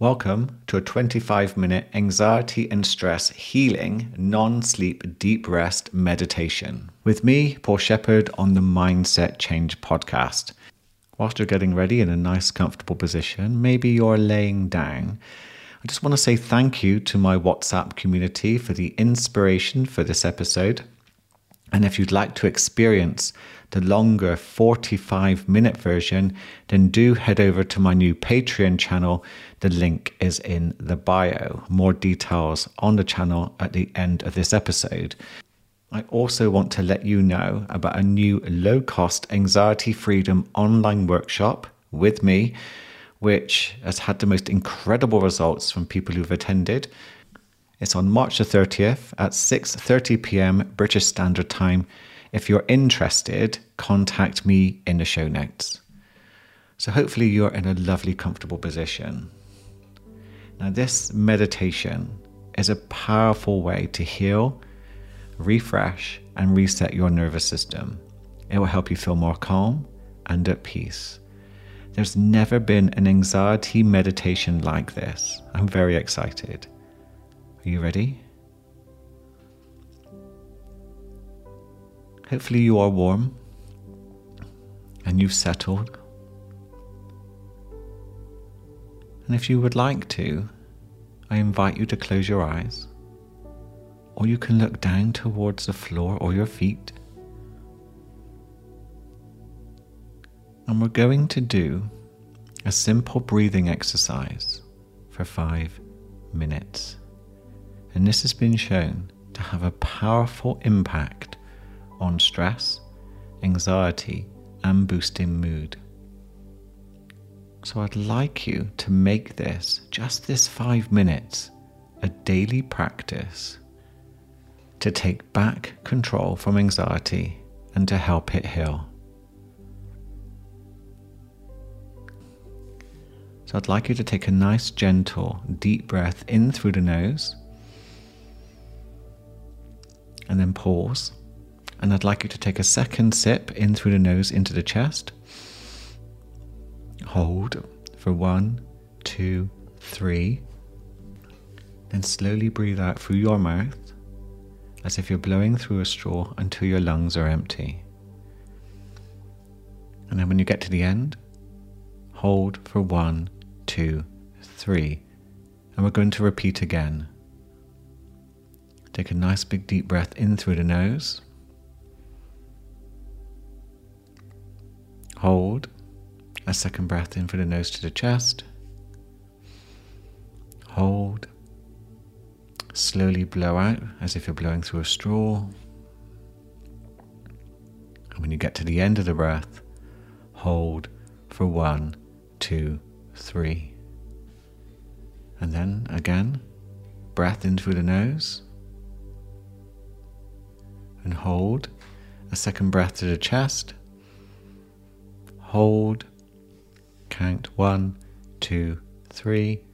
Welcome to a 25 minute anxiety and stress healing, non sleep deep rest meditation with me, Paul Sheppard, on the Mindset Change podcast. Whilst you're getting ready in a nice, comfortable position, maybe you're laying down. I just want to say thank you to my WhatsApp community for the inspiration for this episode. And if you'd like to experience the longer 45 minute version, then do head over to my new Patreon channel. The link is in the bio. More details on the channel at the end of this episode. I also want to let you know about a new low cost anxiety freedom online workshop with me, which has had the most incredible results from people who've attended. It's on March the 30th at 6:30 p.m. British Standard Time. If you're interested, contact me in the show notes. So hopefully you're in a lovely comfortable position. Now this meditation is a powerful way to heal, refresh and reset your nervous system. It will help you feel more calm and at peace. There's never been an anxiety meditation like this. I'm very excited. Are you ready? Hopefully, you are warm and you've settled. And if you would like to, I invite you to close your eyes, or you can look down towards the floor or your feet. And we're going to do a simple breathing exercise for five minutes and this has been shown to have a powerful impact on stress, anxiety, and boosting mood. So I'd like you to make this, just this five minutes, a daily practice to take back control from anxiety and to help it heal. So I'd like you to take a nice, gentle, deep breath in through the nose and then pause. And I'd like you to take a second sip in through the nose into the chest. Hold for one, two, three. Then slowly breathe out through your mouth as if you're blowing through a straw until your lungs are empty. And then when you get to the end, hold for one, two, three. And we're going to repeat again. Take a nice big deep breath in through the nose. Hold a second breath in through the nose to the chest. Hold. Slowly blow out as if you're blowing through a straw. And when you get to the end of the breath, hold for one, two, three. And then again, breath in through the nose and hold. A second breath to the chest. Hold. Count one, two, three,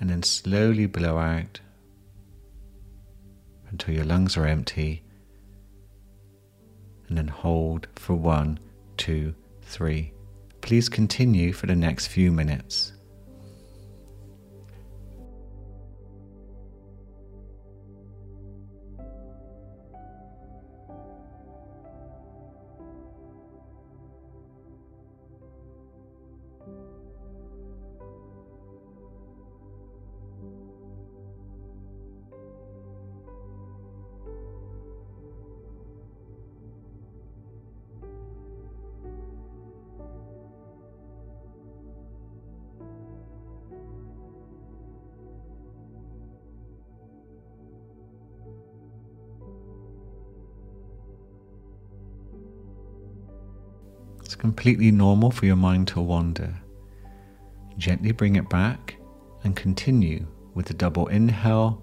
and then slowly blow out until your lungs are empty. And then hold for one, two, three. Please continue for the next few minutes. Completely normal for your mind to wander. Gently bring it back and continue with the double inhale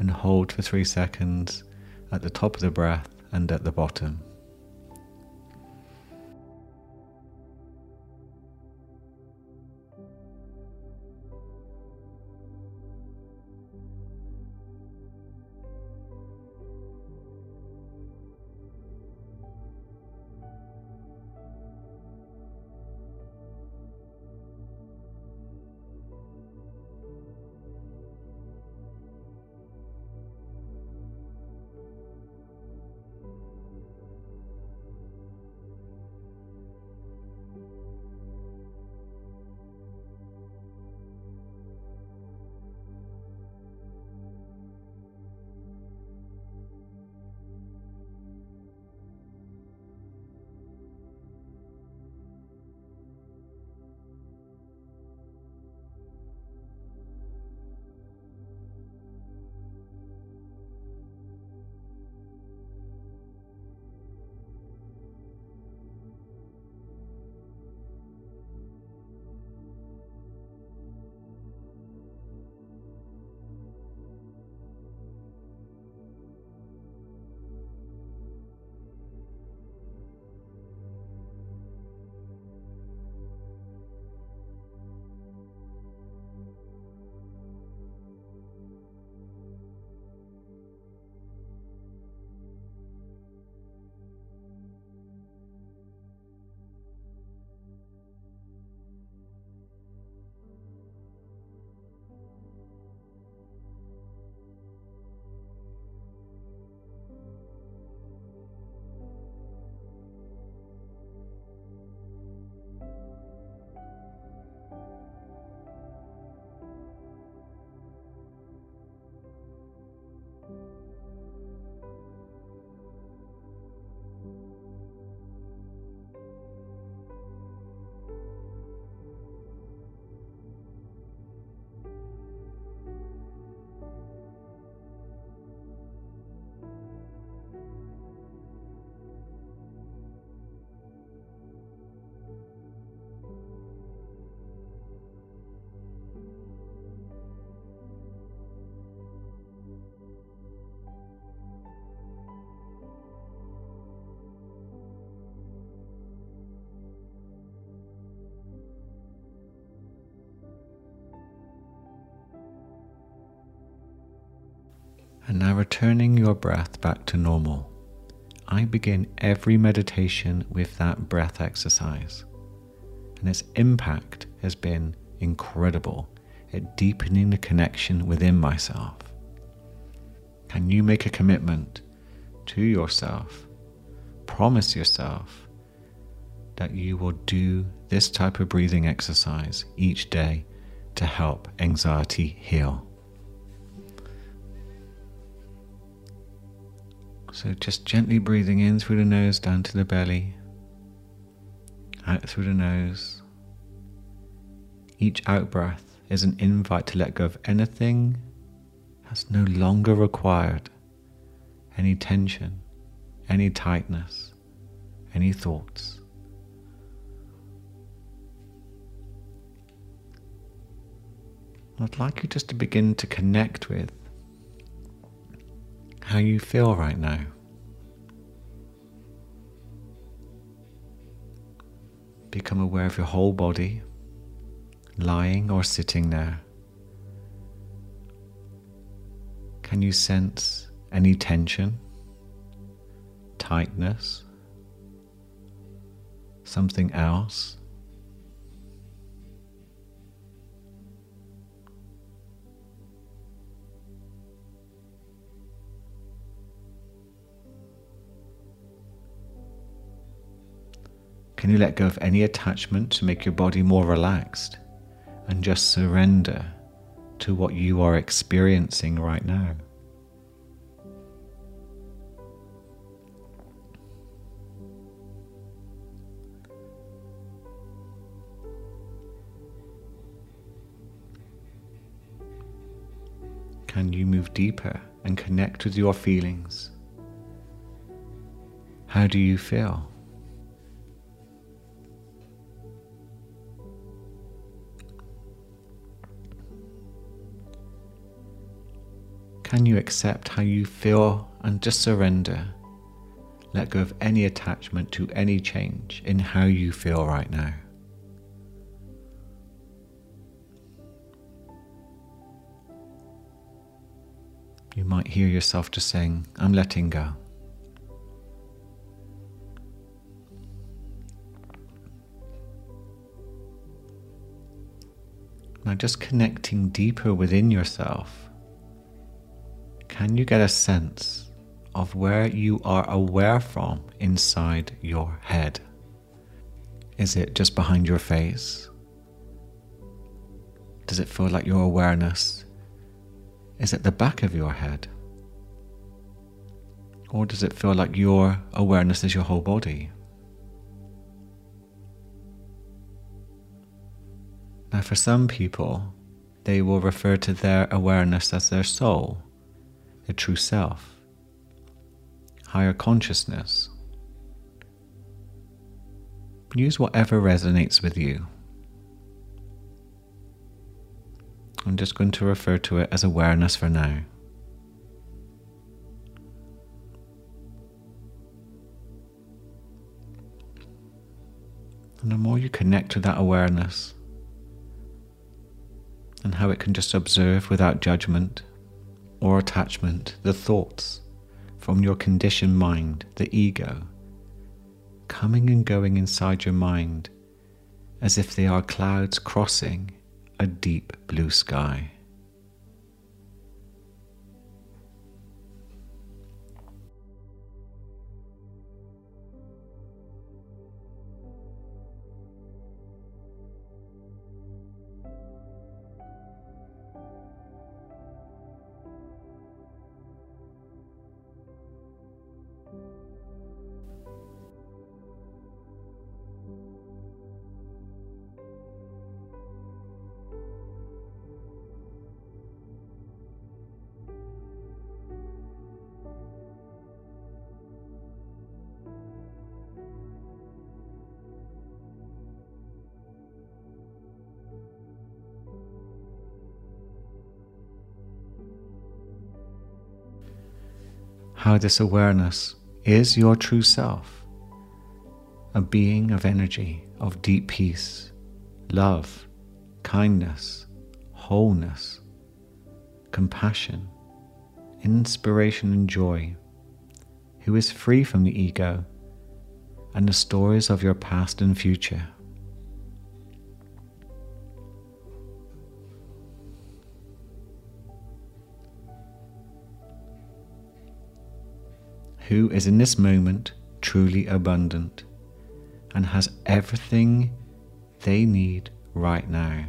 and hold for three seconds at the top of the breath and at the bottom. And now returning your breath back to normal. I begin every meditation with that breath exercise. And its impact has been incredible at deepening the connection within myself. Can you make a commitment to yourself? Promise yourself that you will do this type of breathing exercise each day to help anxiety heal. So just gently breathing in through the nose down to the belly, out through the nose. Each out breath is an invite to let go of anything that's no longer required, any tension, any tightness, any thoughts. I'd like you just to begin to connect with how you feel right now. Become aware of your whole body, lying or sitting there. Can you sense any tension, tightness, something else? Can you let go of any attachment to make your body more relaxed and just surrender to what you are experiencing right now? Can you move deeper and connect with your feelings? How do you feel? Can you accept how you feel and just surrender? Let go of any attachment to any change in how you feel right now. You might hear yourself just saying, I'm letting go. Now, just connecting deeper within yourself can you get a sense of where you are aware from inside your head? Is it just behind your face? Does it feel like your awareness is at the back of your head? Or does it feel like your awareness is your whole body? Now, for some people, they will refer to their awareness as their soul the true self, higher consciousness. Use whatever resonates with you. I'm just going to refer to it as awareness for now. And the more you connect to that awareness and how it can just observe without judgment, or attachment, the thoughts from your conditioned mind, the ego, coming and going inside your mind as if they are clouds crossing a deep blue sky. How this awareness is your true self, a being of energy, of deep peace, love, kindness, wholeness, compassion, inspiration and joy, who is free from the ego and the stories of your past and future. Who is in this moment truly abundant and has everything they need right now.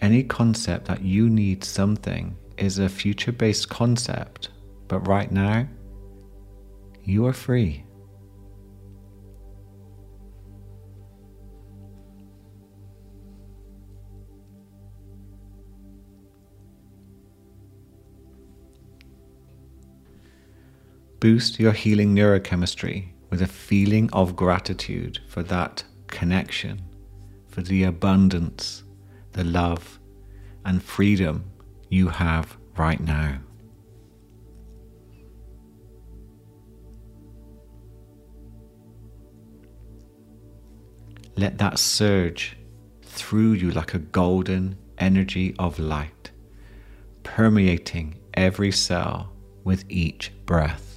Any concept that you need something is a future based concept, but right now, you are free. Boost your healing neurochemistry with a feeling of gratitude for that connection, for the abundance, the love, and freedom you have right now. Let that surge through you like a golden energy of light, permeating every cell with each breath.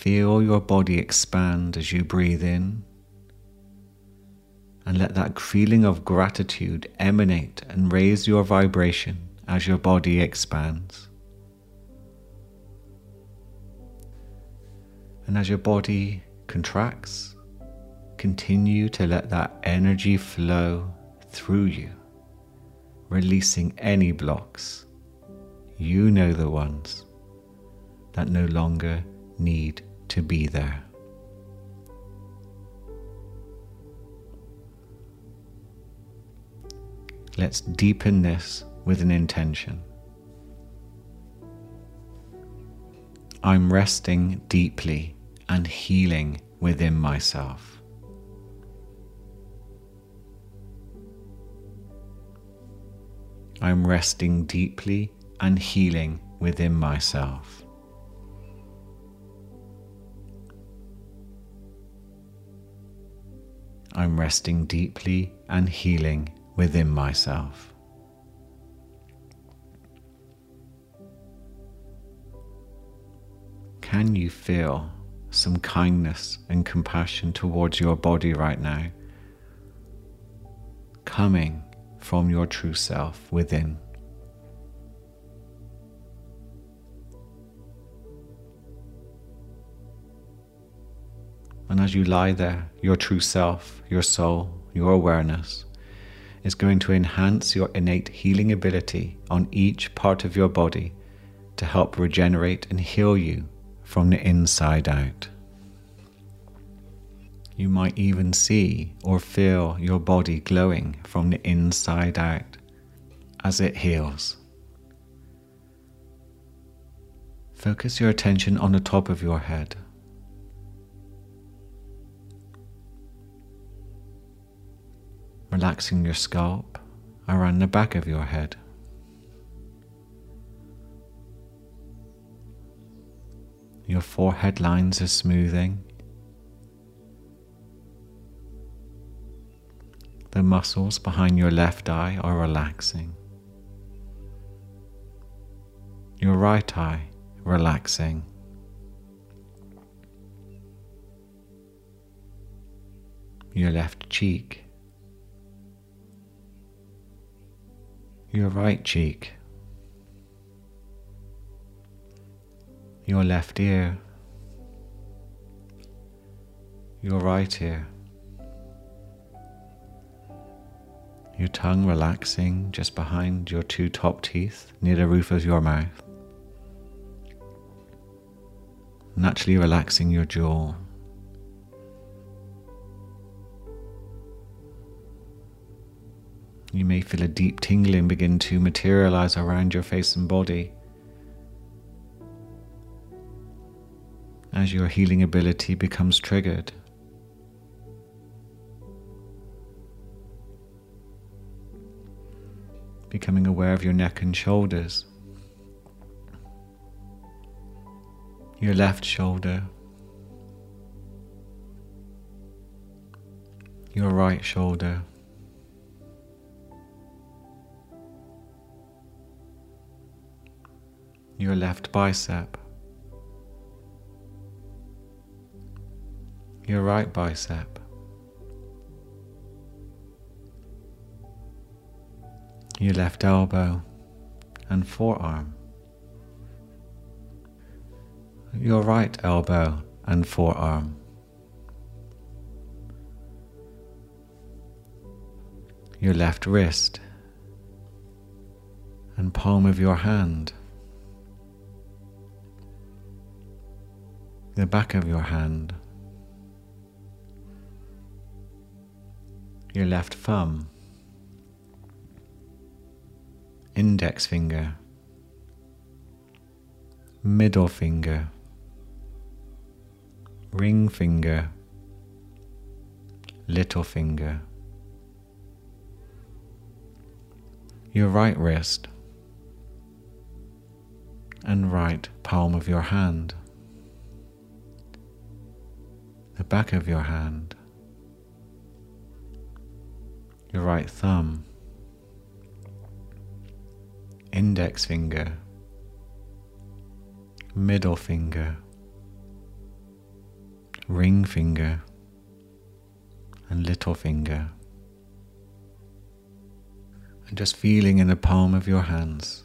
Feel your body expand as you breathe in. And let that feeling of gratitude emanate and raise your vibration as your body expands. And as your body contracts, continue to let that energy flow through you, releasing any blocks. You know the ones that no longer need to be there. Let's deepen this with an intention. I'm resting deeply and healing within myself. I'm resting deeply and healing within myself. I'm resting deeply and healing within myself. Can you feel some kindness and compassion towards your body right now? Coming from your true self within. And as you lie there, your true self, your soul, your awareness is going to enhance your innate healing ability on each part of your body to help regenerate and heal you from the inside out. You might even see or feel your body glowing from the inside out as it heals. Focus your attention on the top of your head. Relaxing your scalp around the back of your head. Your forehead lines are smoothing. The muscles behind your left eye are relaxing. Your right eye relaxing. Your left cheek your right cheek, your left ear, your right ear, your tongue relaxing just behind your two top teeth near the roof of your mouth, naturally relaxing your jaw. You may feel a deep tingling begin to materialize around your face and body as your healing ability becomes triggered. Becoming aware of your neck and shoulders, your left shoulder, your right shoulder your left bicep, your right bicep, your left elbow and forearm, your right elbow and forearm. Your left wrist and palm of your hand, the back of your hand, your left thumb, index finger, middle finger, ring finger, little finger, your right wrist. And right palm of your hand, the back of your hand, your right thumb, index finger, middle finger, ring finger, and little finger. And just feeling in the palm of your hands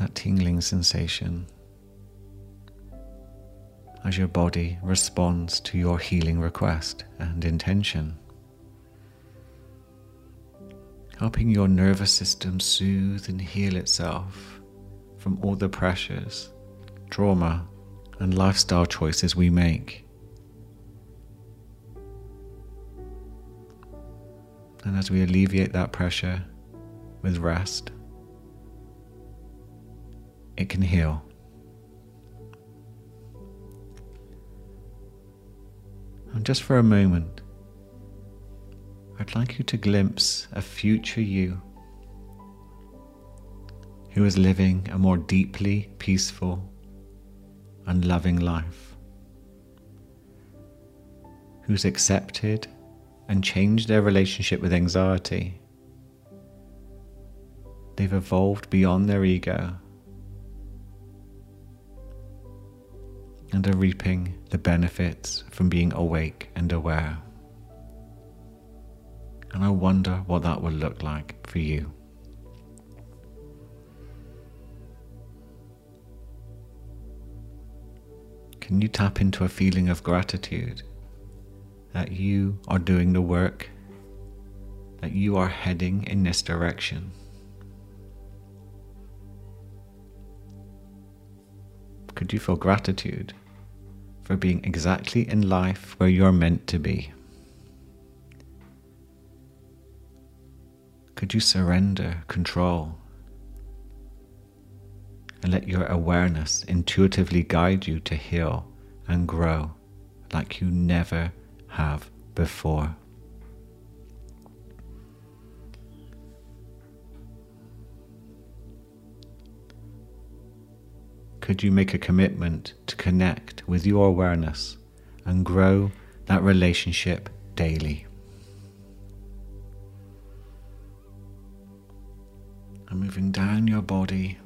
that tingling sensation as your body responds to your healing request and intention. Helping your nervous system soothe and heal itself from all the pressures, trauma, and lifestyle choices we make. And as we alleviate that pressure with rest, it can heal. And just for a moment, I'd like you to glimpse a future you who is living a more deeply peaceful and loving life, who's accepted and changed their relationship with anxiety. They've evolved beyond their ego and are reaping the benefits from being awake and aware. And I wonder what that will look like for you. Can you tap into a feeling of gratitude that you are doing the work, that you are heading in this direction? Could you feel gratitude for being exactly in life where you're meant to be? Could you surrender control and let your awareness intuitively guide you to heal and grow like you never have before? Could you make a commitment to connect with your awareness and grow that relationship daily? And moving down your body.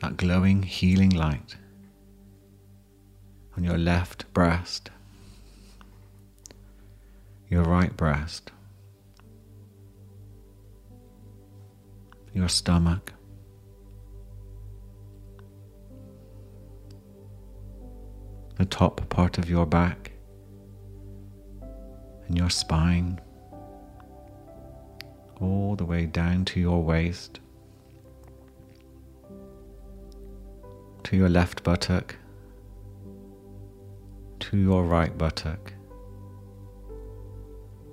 That glowing, healing light on your left breast, your right breast, your stomach. The top part of your back and your spine, all the way down to your waist, to your left buttock, to your right buttock,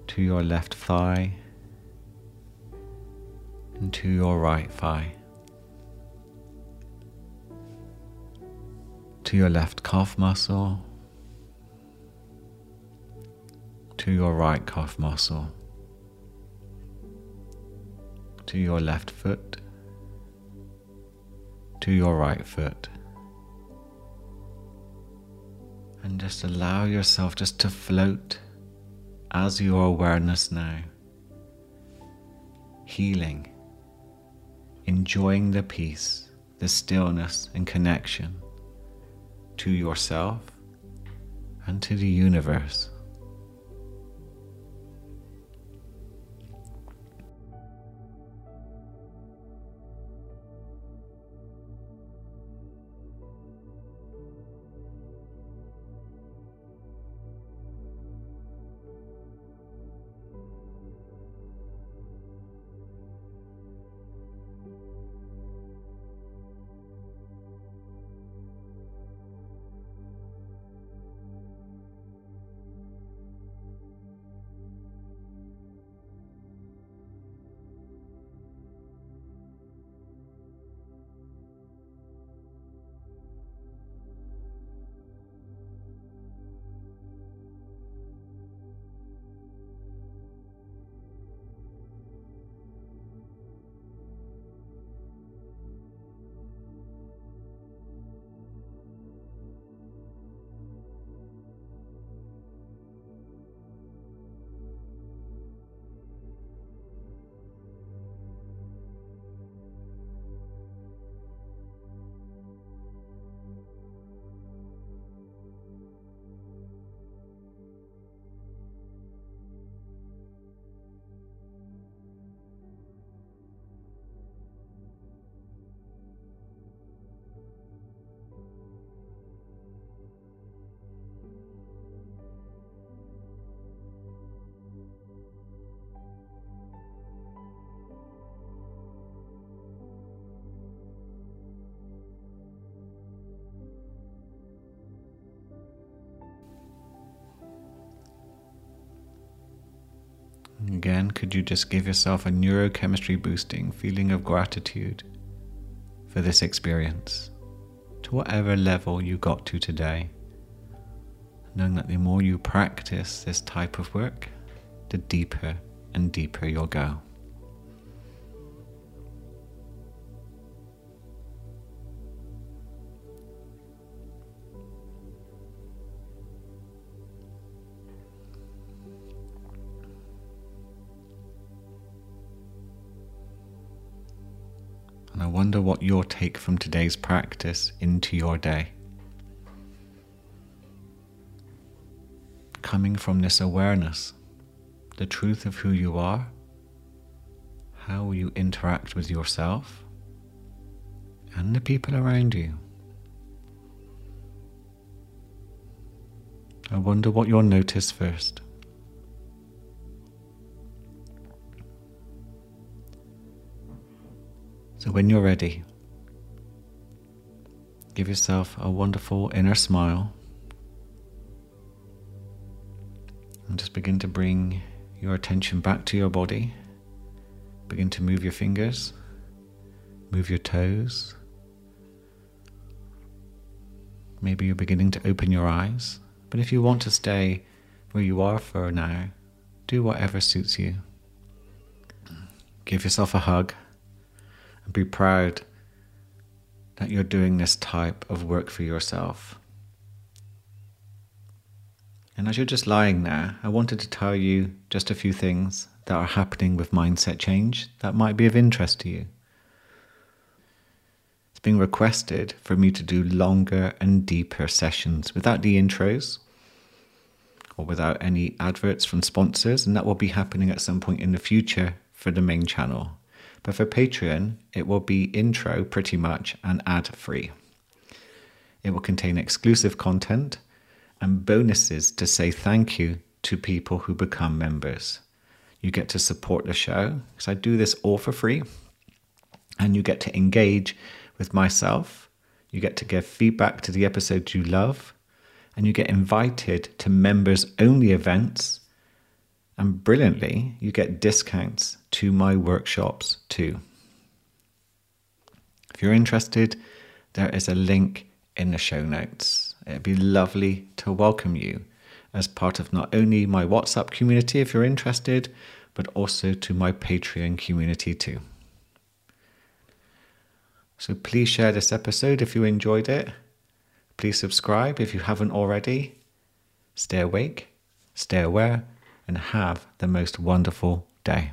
to your left thigh into your right thigh, to your left calf muscle, to your right calf muscle, to your left foot, to your right foot. And just allow yourself just to float as your awareness now. Healing, enjoying the peace, the stillness, and connection to yourself and to the universe. Again, could you just give yourself a neurochemistry boosting feeling of gratitude for this experience to whatever level you got to today? Knowing that the more you practice this type of work, the deeper and deeper you'll go. I wonder what you'll take from today's practice into your day. Coming from this awareness, the truth of who you are, how you interact with yourself and the people around you. I wonder what you'll notice first. So when you're ready, give yourself a wonderful inner smile and just begin to bring your attention back to your body. Begin to move your fingers, move your toes. Maybe you're beginning to open your eyes, but if you want to stay where you are for now, do whatever suits you. Give yourself a hug and be proud that you're doing this type of work for yourself. And as you're just lying there, I wanted to tell you just a few things that are happening with mindset change that might be of interest to you. It's being requested for me to do longer and deeper sessions without the intros or without any adverts from sponsors, and that will be happening at some point in the future for the main channel. But for Patreon, it will be intro pretty much and ad free. It will contain exclusive content and bonuses to say thank you to people who become members. You get to support the show because I do this all for free, and you get to engage with myself. You get to give feedback to the episodes you love, and you get invited to members only events and brilliantly, you get discounts to my workshops too. If you're interested, there is a link in the show notes. It'd be lovely to welcome you as part of not only my WhatsApp community if you're interested, but also to my Patreon community too. So please share this episode if you enjoyed it. Please subscribe if you haven't already. Stay awake, stay aware and have the most wonderful day.